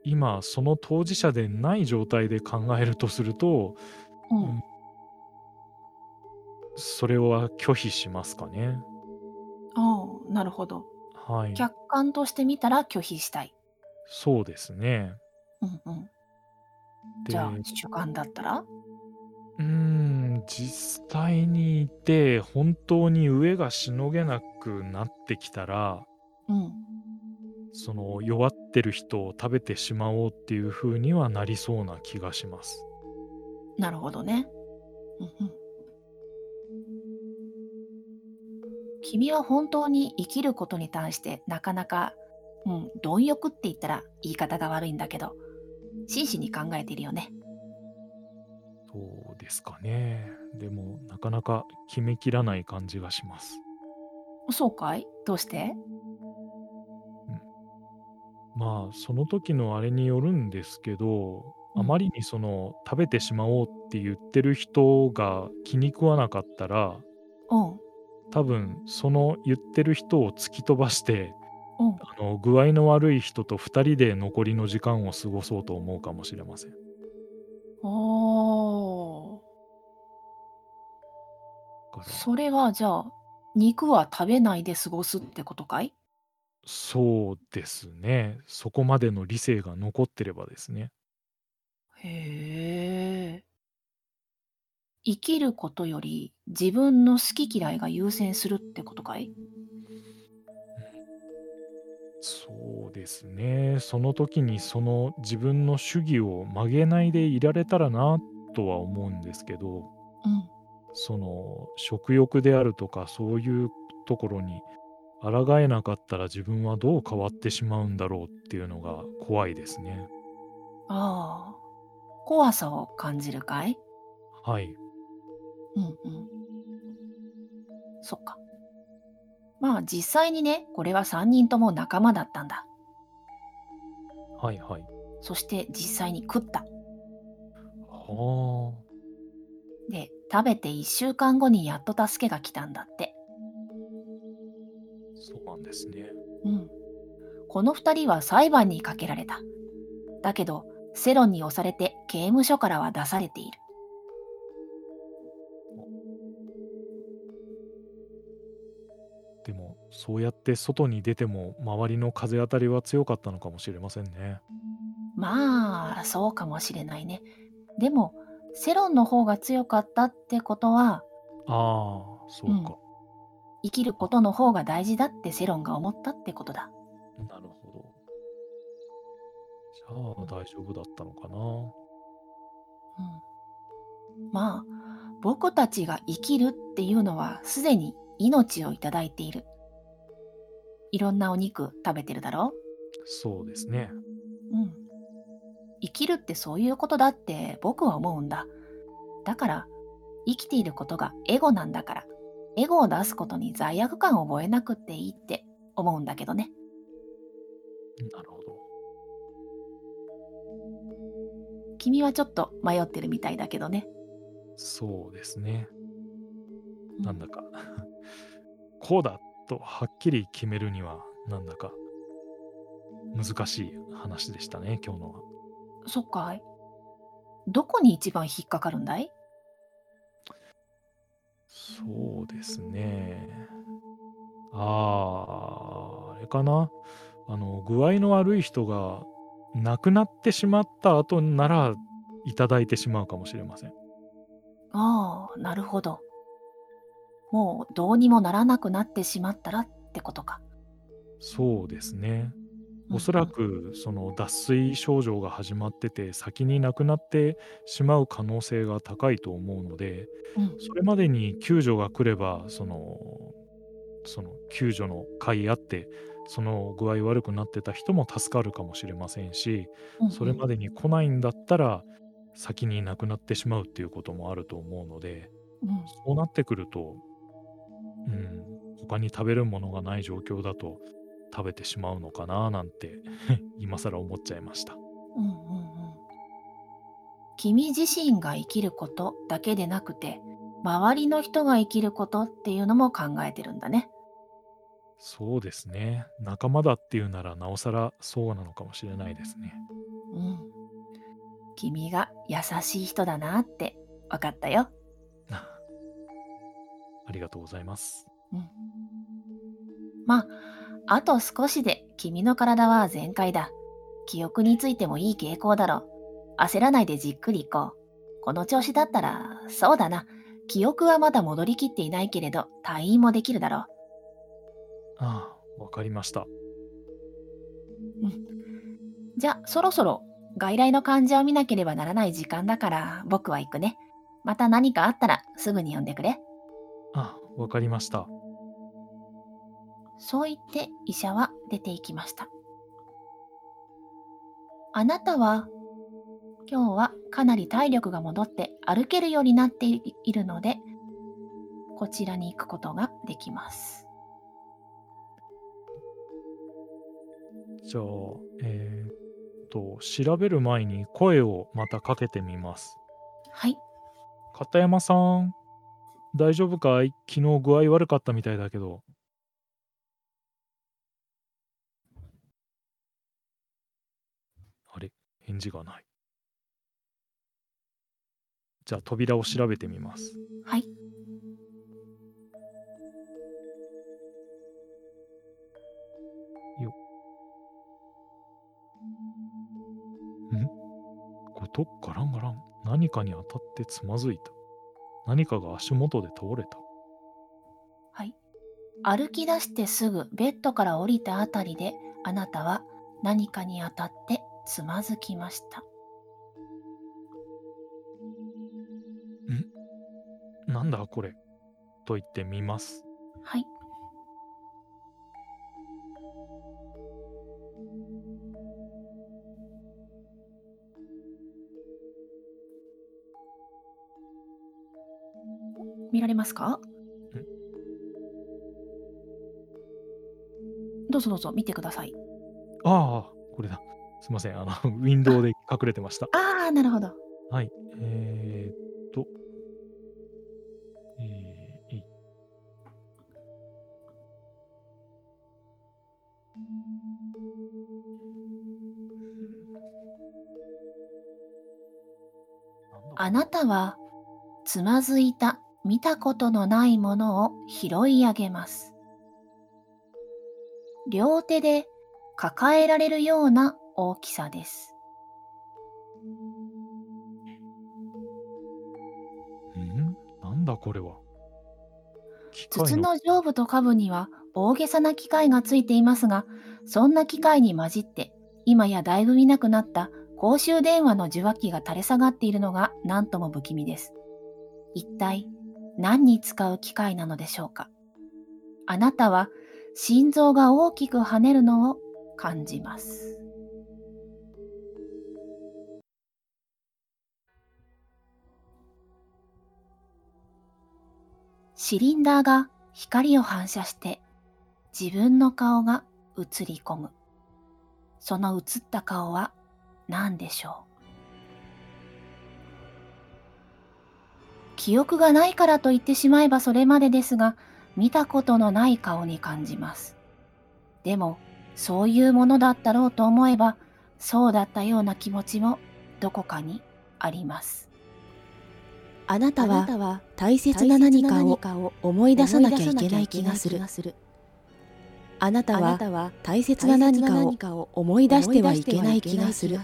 今その当事者でない状態で考えるとすると、うん。うん、それは拒否しますかね。ああ、なるほど。はい。客観として見たら拒否したい。そうですね。うんうん。じゃあ、で、主観だったら？うーん、実際にいて、本当に飢えがしのげなくなってきたら、うん。その弱ってる人を食べてしまおうっていう風にはなりそうな気がします。なるほどね。うんうん。君は本当に生きることに対してなかなか、うん、貪欲って言ったら言い方が悪いんだけど、真摯に考えているよね。そうですかね。でも、なかなか決めきらない感じがします。そうかい？どうして？うん。まあ、その時のあれによるんですけど、うん。あまりにその食べてしまおうって言ってる人が気に食わなかったら、うん。多分その言ってる人を突き飛ばして、うん。あの具合の悪い人と2人で残りの時間を過ごそうと思うかもしれません。おー。だから、それはじゃあ、肉は食べないで過ごすってことかい？そうですね。そこまでの理性が残ってればですね。へえ。生きることより自分の好き嫌いが優先するってことかい？そうですね。その時にその自分の主義を曲げないでいられたらなとは思うんですけど、うん。その食欲であるとかそういうところに抗えなかったら自分はどう変わってしまうんだろうっていうのが怖いですね。ああ。怖さを感じるかい？はい。うんうん。そっか。まあ実際にね、これは3人とも仲間だったんだ。はいはい。そして実際に食った。はで、食べて1週間後にやっと助けが来たんだって。あ、そうなんですね。うん。この2人は裁判にかけられた。だけど、世論に押されて刑務所からは出されている。でも、そうやって外に出ても周りの風当たりは強かったのかもしれませんね。まあ、そうかもしれないね。でも、世論の方が強かったってことは、ああ、そううんか。生きることの方が大事だって世論が思ったってことだ。なるほど。じゃあ大丈夫だったのかな。うん。まあ、僕たちが生きるっていうのはすでに命をいただいている。いろんなお肉食べてるだろそうですね。うん。生きるってそういうことだって僕は思うんだ。だから、生きていることがエゴなんだから、エゴを出すことに罪悪感を覚えなくっていいって思うんだけどね。なるほど。君はちょっと迷ってるみたいだけどね。そうですね。うんなんだか こうだとはっきり決めるには、なんだか難しい話でしたね、今日のは。そっかい。どこに一番引っかかるんだい？そうですね。ああ、あれかな。あの具合の悪い人が亡くなってしまった後ならいただいてしまうかもしれません。ああ、なるほど。もうどうにもならなくなってしまったらってことか。そうですね。うん。おそらくその脱水症状が始まってて先に亡くなってしまう可能性が高いと思うのでそれまでに救助が来ればそのその救助の会あってその具合悪くなってた人も助かるかもしれませんしうん。それまでに来ないんだったら先に亡くなってしまうっていうこともあると思うのでうん。そうなってくると、うん、他に食べるものがない状況だと食べてしまうのかななんて 今更思っちゃいました。うんうんうん君自身が生きることだけでなくて周りの人が生きることっていうのも考えてるんだね。そうですね。仲間だっていうならなおさらそうなのかもしれないですね。うん。君が優しい人だなって分かったよ。ありがとうございます。うん。まあ、あと少しで君の体は全開だ。記憶についてもいい傾向だろう。焦らないでじっくり行こう。この調子だったら、そうだな。記憶はまだ戻りきっていないけれど、退院もできるだろああ、わかりました。う。うん。じゃあ、そろそろ外来の患者を見なければならない時間だから、僕は行くね。また何かあったらすぐに呼んでくれ。あ、わかりました。そう言って医者は出て行きました。あなたは今日はかなり体力が戻って歩けるようになっているので、こちらに行くことができます。じゃあ、えーっと、調べる前に声をまたかけてみます。はい。片山さん、大丈夫かい？昨日具合悪かったみたいだけど。あれ返事がない。じゃあ扉を調べてみます。はい。音ガランガラン。何かに当たってつまずいた。何かが足元で倒れた。はい。歩き出してすぐベッドから降りたあたりであなたは何かに当たってつまずきました。なんだこれ？と言ってみます。はい。見られますか？どうぞどうぞ見てください。ああ、これだ。すいません。あの、ウィンドウで隠れてました。ああ、なるほど。はい。えー、っと。えー、いあなたはつまずいた見たことのないものを拾い上げます。両手で抱えられるような大きさです。ん？なんだこれは？筒の上部と下部には大げさな機械がついていますが、そんな機械に混じって、今やだいぶ見なくなった公衆電話の受話器が垂れ下がっているのが何とも不気味です。一体何に使う機械なのでしょうか？あなたは心臓が大きく跳ねるのを感じます。シリンダーが光を反射して自分の顔が映り込む。その映った顔は何でしょう？記憶がないからと言ってしまえばそれまでですが、見たことのない顔に感じます。でも、そういうものだったろうと思えば、そうだったような気持ちもどこかにあります。あなたは大切なな何何かを思い出さなきゃいけない気がするあなたは大切な何かを思い出してはいけない気がする。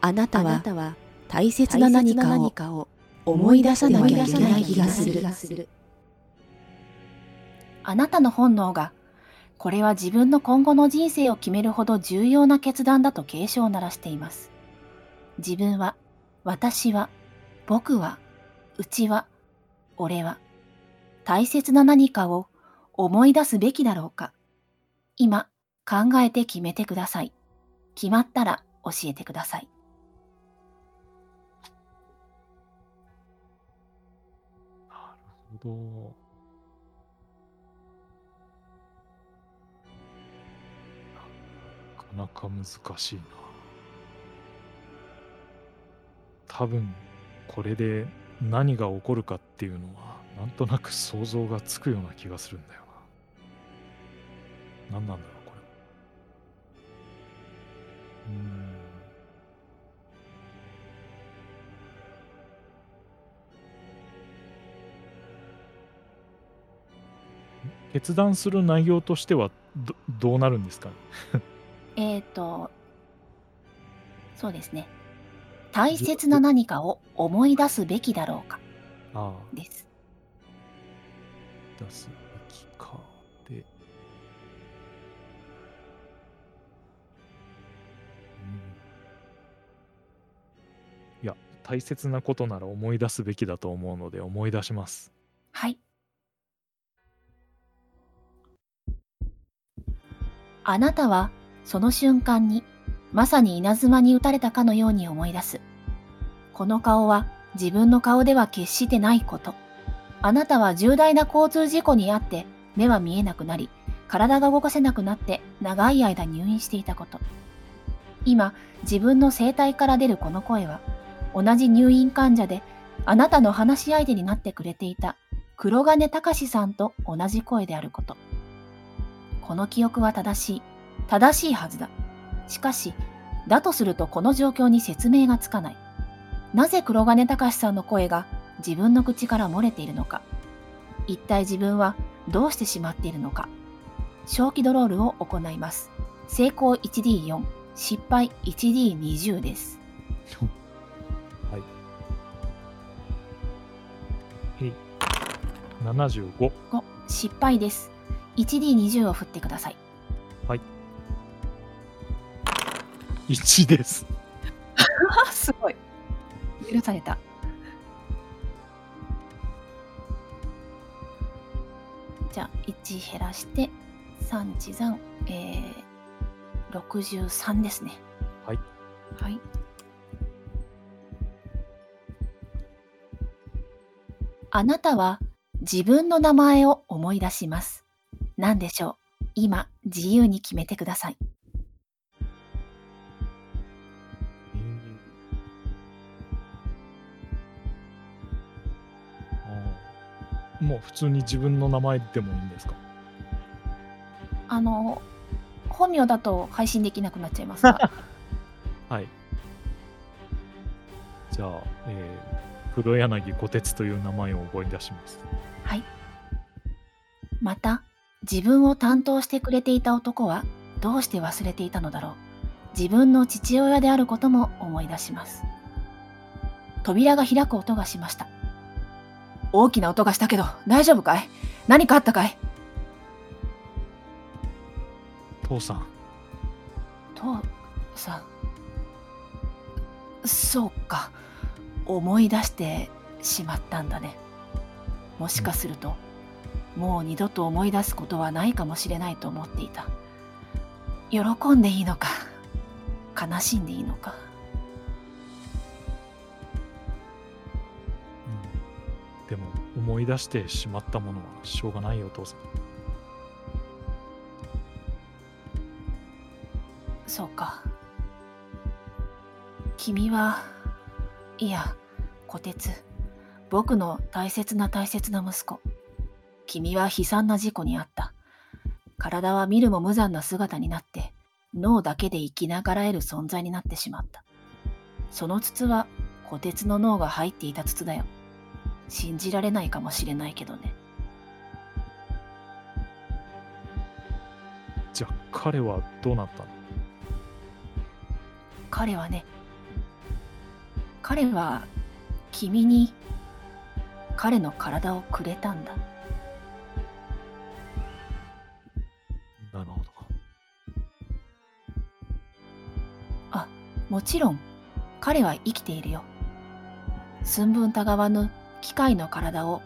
あなたは大切な何かを思い出さなきゃいけない気がする。あなたの本能が、これは自分の今後の人生を決めるほど重要な決断だと警鐘を鳴らしています。自分は、私は、僕は、うちは、俺は、大切な何かを思い出すべきだろうか。今、考えて決めてください。決まったら教えてください。なるほど。なかなか難しいな。多分、これで何が起こるかっていうのは、なんとなく想像がつくような気がするんだよな。何なんだろう、これ。うん。決断する内容としてはどどうなるんですか えっ、と、そうですね。大切な何かを思い出すべきだろうか？ああ、です。出すべきか。で、うん、いや、大切なことなら思い出すべきだと思うので思い出します。はい。あなたはその瞬間にまさに稲妻に打たれたかのように思い出す。この顔は自分の顔では決してないこと。あなたは重大な交通事故に遭って目は見えなくなり、体が動かせなくなって長い間入院していたこと。今、自分の声帯から出るこの声は、同じ入院患者であなたの話し相手になってくれていた黒金隆さんと同じ声であること。この記憶は正しい。正しいはずだ。しかし、だとするとこの状況に説明がつかない。なぜ黒金隆さんの声が自分の口から漏れているのか。一体自分はどうしてしまっているのか。小気ドロールを行います。成功 1D4、失敗 1D20 です。はい。えい。75。5、失敗です。1D20 を振ってください。1です。あ、すごい。許された。じゃあ、1減らして、3地残、えー、63ですね。はい。はい。あなたは自分の名前を思い出します。何でしょう？今、自由に決めてください。もう普通に自分の名前でもいいんですか？あの、本名だと配信できなくなっちゃいますが、はい。じゃあ、えー黒柳小鉄という名前を覚え出します。はい。また、自分を担当してくれていた男はどうして忘れていたのだろう。自分の父親であることも思い出します。扉が開く音がしました。大きな音がしたけど、大丈夫かい？何かあったかい？父さん、父さん。そうか。思い出してしまったんだね。もしかすると、もう二度と思い出すことはないかもしれないと思っていた。喜んでいいのか、悲しんでいいのか？思い出してしまったものはしょうがないよお、父さん。そうか。君は、いや、小鉄、僕の大切な大切な息子。君は悲惨な事故にあった。体は見るも無残な姿になって、脳だけで生きながらえる存在になってしまった。その筒は、小鉄の脳が入っていた筒だよ。信じられないかもしれないけどね。じゃあ彼はどうなったの？彼はね、彼は君に彼の体をくれたんだ。なるほど。あ、もちろん彼は生きているよ。寸分たがわぬ機械の体を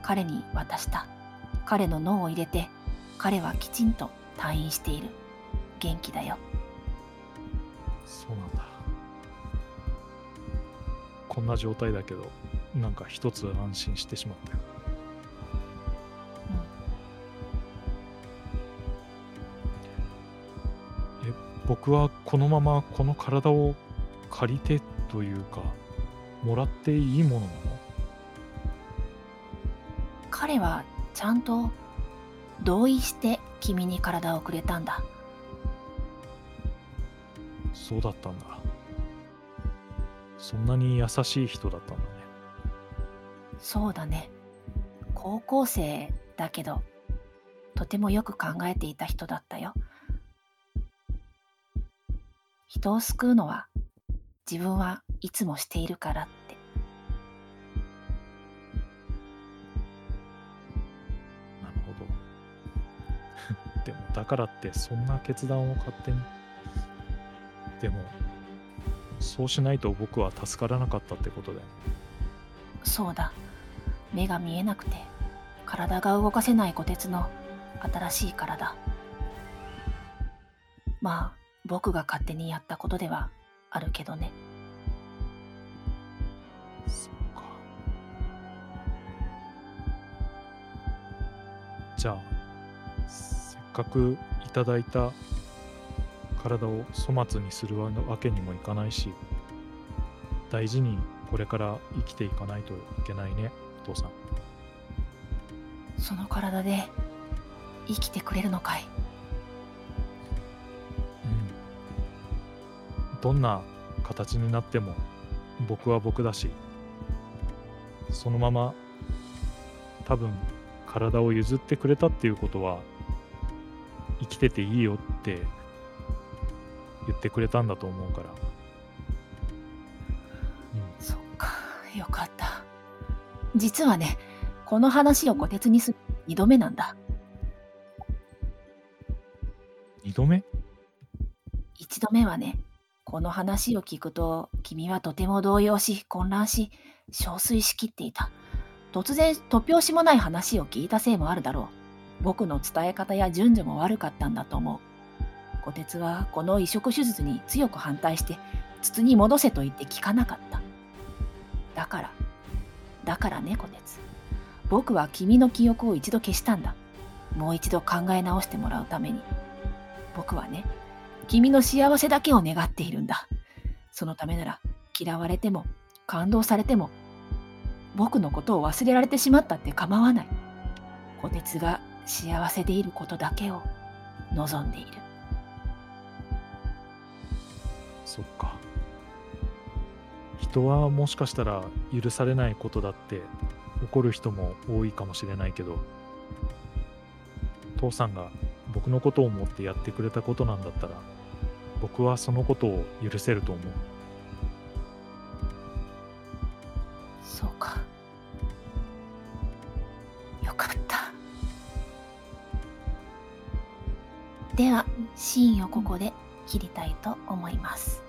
彼に渡した。彼の脳を入れて彼はきちんと退院している。元気だよ。そうなんだ。こんな状態だけど、なんか一つ安心してしまったよ。え、僕はこのままこの体を借りてというか、もらっていいものなの？彼はちゃんと同意して君に体をくれたんだ。そうだったんだ。そんなに優しい人だったんだね。そうだね。高校生だけど、とてもよく考えていた人だったよ。人を救うのは自分はいつもしているからって。だからってそんな決断を勝手に。でも、そうしないと僕は助からなかったってことだよね。そうだ。目が見えなくて、体が動かせない虎鉄の新しい体。まあ、僕が勝手にやったことではあるけどね。そっか。じゃあ、くいただいた体を粗末にするわけにもいかないし、大事にこれから生きていかないといけないね、お父さん。その体で生きてくれるのかい？うん。どんな形になっても僕は僕だし、そのまま多分体を譲ってくれたっていうことは生きてていいよって言ってくれたんだと思うから。うん。そっか、よかった。実はね、この話を虎鉄にする2度目なんだ。二度目？1度目はね、この話を聞くと、君はとても動揺し、混乱し、憔悴しきっていた。突然、突拍子もない話を聞いたせいもあるだろう。僕の伝え方や順序も悪かったんだと思う。虎鉄はこの移植手術に強く反対して、筒に戻せと言って聞かなかった。だから、だからね、虎鉄。僕は君の記憶を一度消したんだ。もう一度考え直してもらうために。僕はね、君の幸せだけを願っているんだ。そのためなら、嫌われても、感動されても、僕のことを忘れられてしまったって構わない。虎鉄が幸せでいることだけを望んでいる。そっか。人はもしかしたら許されないことだって怒る人も多いかもしれないけど、父さんが僕のことを思ってやってくれたことなんだったら、僕はそのことを許せると思う。ここで切りたいと思います。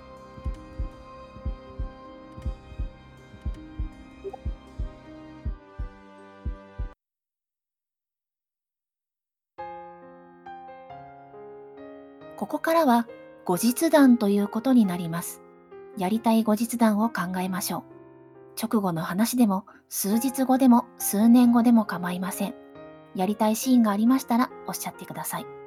ここからは後日談ということになります。やりたい後日談を考えましょう。直後の話でも、数日後でも、数年後でも構いません。やりたいシーンがありましたらおっしゃってください。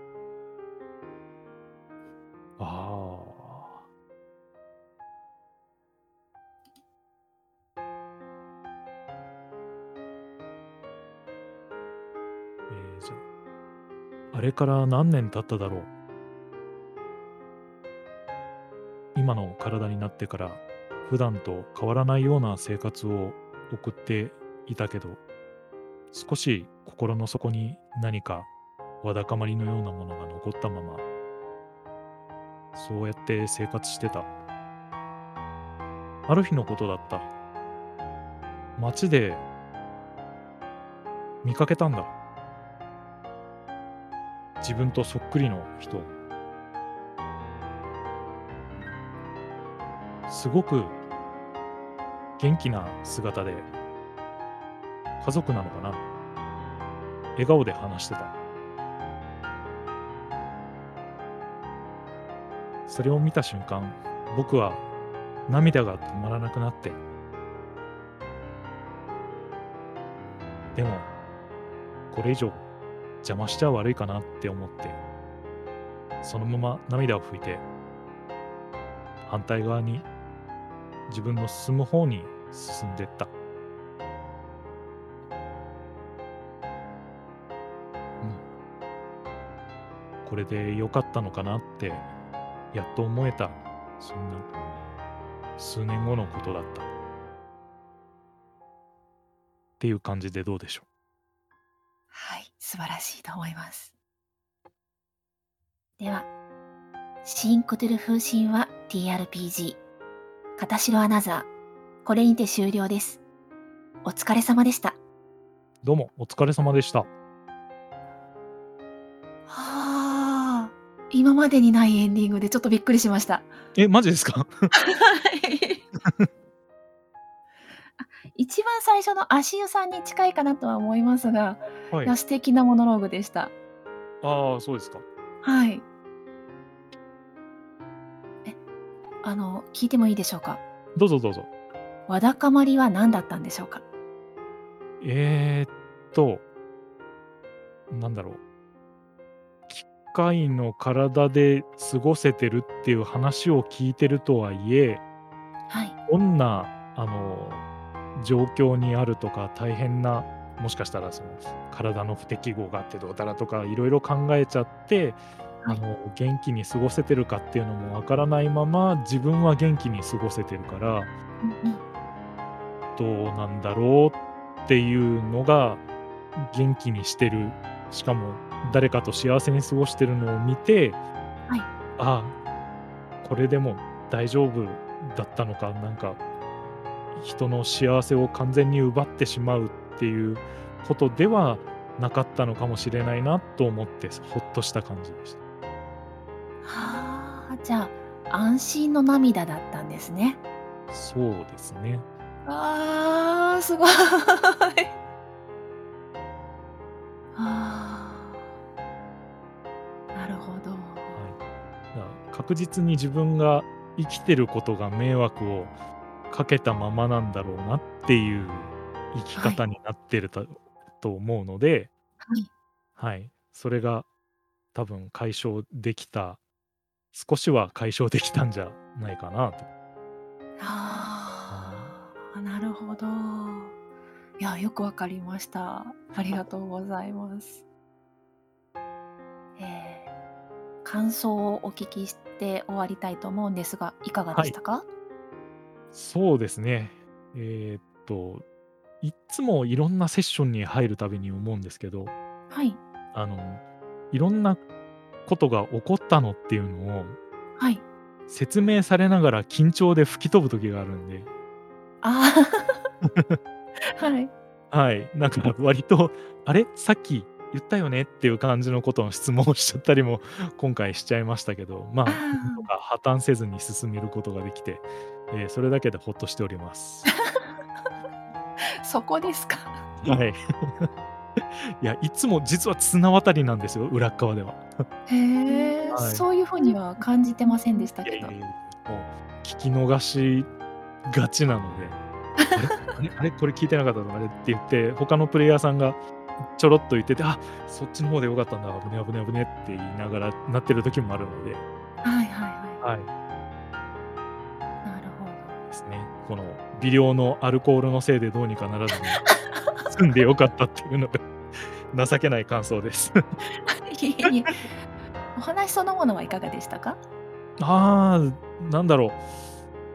あ、れから何年経っただろう。今の体になってから、普段と変わらないような生活を送っていたけど、少し心の底に何かわだかまりのようなものが残ったままそうやって生活してた。ある日のことだった。街で見かけたんだ。自分とそっくりの人。すごく元気な姿で家族なのかな。笑顔で話してた。それを見た瞬間僕は涙が止まらなくなって。でもこれ以上邪魔しちゃ悪いかなって思ってそのまま涙を拭いて反対側に自分の進む方に進んでった、これで良かったのかなってやっと思えた。そんな数年後のことだった。っていう感じでどうでしょう？はい、素晴らしいと思います。では、新クトゥルフ神話 TRPG、片白アナザー、これにて終了です。お疲れ様でした。どうもお疲れ様でしたはあ、今までにないエンディングでちょっとびっくりしました。えマジですか？はいあ一番最初の足湯さんに近いかなとは思いますが、はいいや素敵なモノローグでした。ああそうですかはい。え、あの、聞いてもいいでしょうか？どうぞどうぞわだかまりは何だったんでしょうか？えー、っとなんだろう機械の体で過ごせてるっていう話を聞いてるとはいえはい。どんなあの状況にあるとか大変なもしかしたらその体の不適合があってどうだらとかいろいろ考えちゃって、はい。あの元気に過ごせてるかっていうのもわからないまま自分は元気に過ごせてるからうんうん。どうなんだろうっていうのが元気にしてるしかも誰かと幸せに過ごしてるのを見て、はい。ああこれでも大丈夫だったのかなんか人の幸せを完全に奪ってしまうっていうことではなかったのかもしれないなと思ってほっとした感じでした。はあ、じゃあ、安心の涙だったんですね。そうですね。ああ、すごい。ああ、なるほど。はい、確実に自分が生きてることが迷惑をかけたままなんだろうなっていう生き方になってるた、と思うので、はい。はい、それが多分解消できた少しは解消できたんじゃないかなと。ああ、なるほど。いや、よくわかりました。ありがとうございます。えー感想をお聞きして終わりたいと思うんですが、いかがでしたか、そうですね。えーっといっつもいろんなセッションに入るたびに思うんですけどはい。あのいろんなことが起こったのっていうのをはい。説明されながら緊張で吹き飛ぶ時があるんで、ああ。はい。はい、なんか割と、あれ？さっき言ったよねっていう感じのことの質問をしちゃったりも今回しちゃいましたけど、まあ、破綻せずに進めることができて、えーそれだけでほっとしております。そこですか？はい。いや、いつも実は綱渡りなんですよ、裏っ側では。へえ、はいそういうふうには感じてませんでしたけどいやいやい。やもう聞き逃しがちなので、あれ？あれ？これ聞いてなかったのあれって言って、他のプレイヤーさんがちょろっと言ってて、あそっちの方でよかったんだ、危ね危ね危ねって言いながらなってる時もあるので、はいはいははい。微量のアルコールのせいでどうにかならずに 済んでよかったっていうのが情けない感想です。ど。いえいえお話そのものはいかがでしたか？ああ、なんだろう。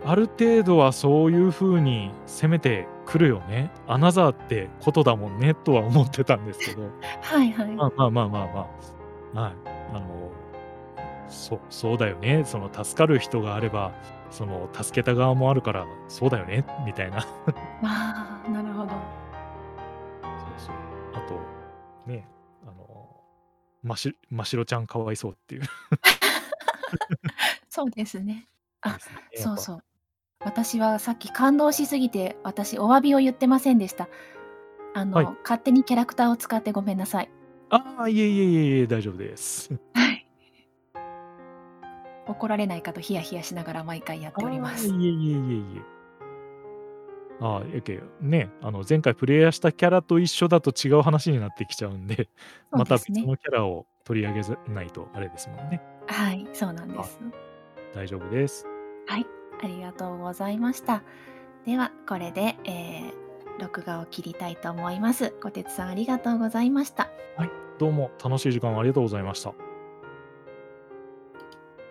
ある程度はそういう風に攻めてく来るよね。アナザーってことだもんねとは思ってたんですけど。はいはい。まあまあまあまあまあ。はい。あの、そそうだよね。その助かる人があれば、その助けた側もあるから、そうだよねみたいな。そうああ、なるほど。そう。あと、ね、あの、ましましろちゃんかわいそうっていう。そうですね。あ。そうそう。私はさっき感動しすぎて、私お詫びを言ってませんでした。あはい。の、勝手にキャラクターを使ってごめんなさい。ああ、いえいえいえいえ、大丈夫です。はい。怒られないかとヒヤヒヤしながら毎回やっておりああ、いえます。いえいえいえ。ああ、やけね、あの、前回プレイヤーしたキャラと一緒だと違う話になってきちゃうんで、そうまた。別のキャラを取り上げずないとあれですもんね。はい、そうなんであ、す。大丈夫です。はい、ありがとうございました。では、これで、えー録画を切りたいと思います。小鉄さんありがとうございました。はい、どうも楽しい時間をありがとうございました。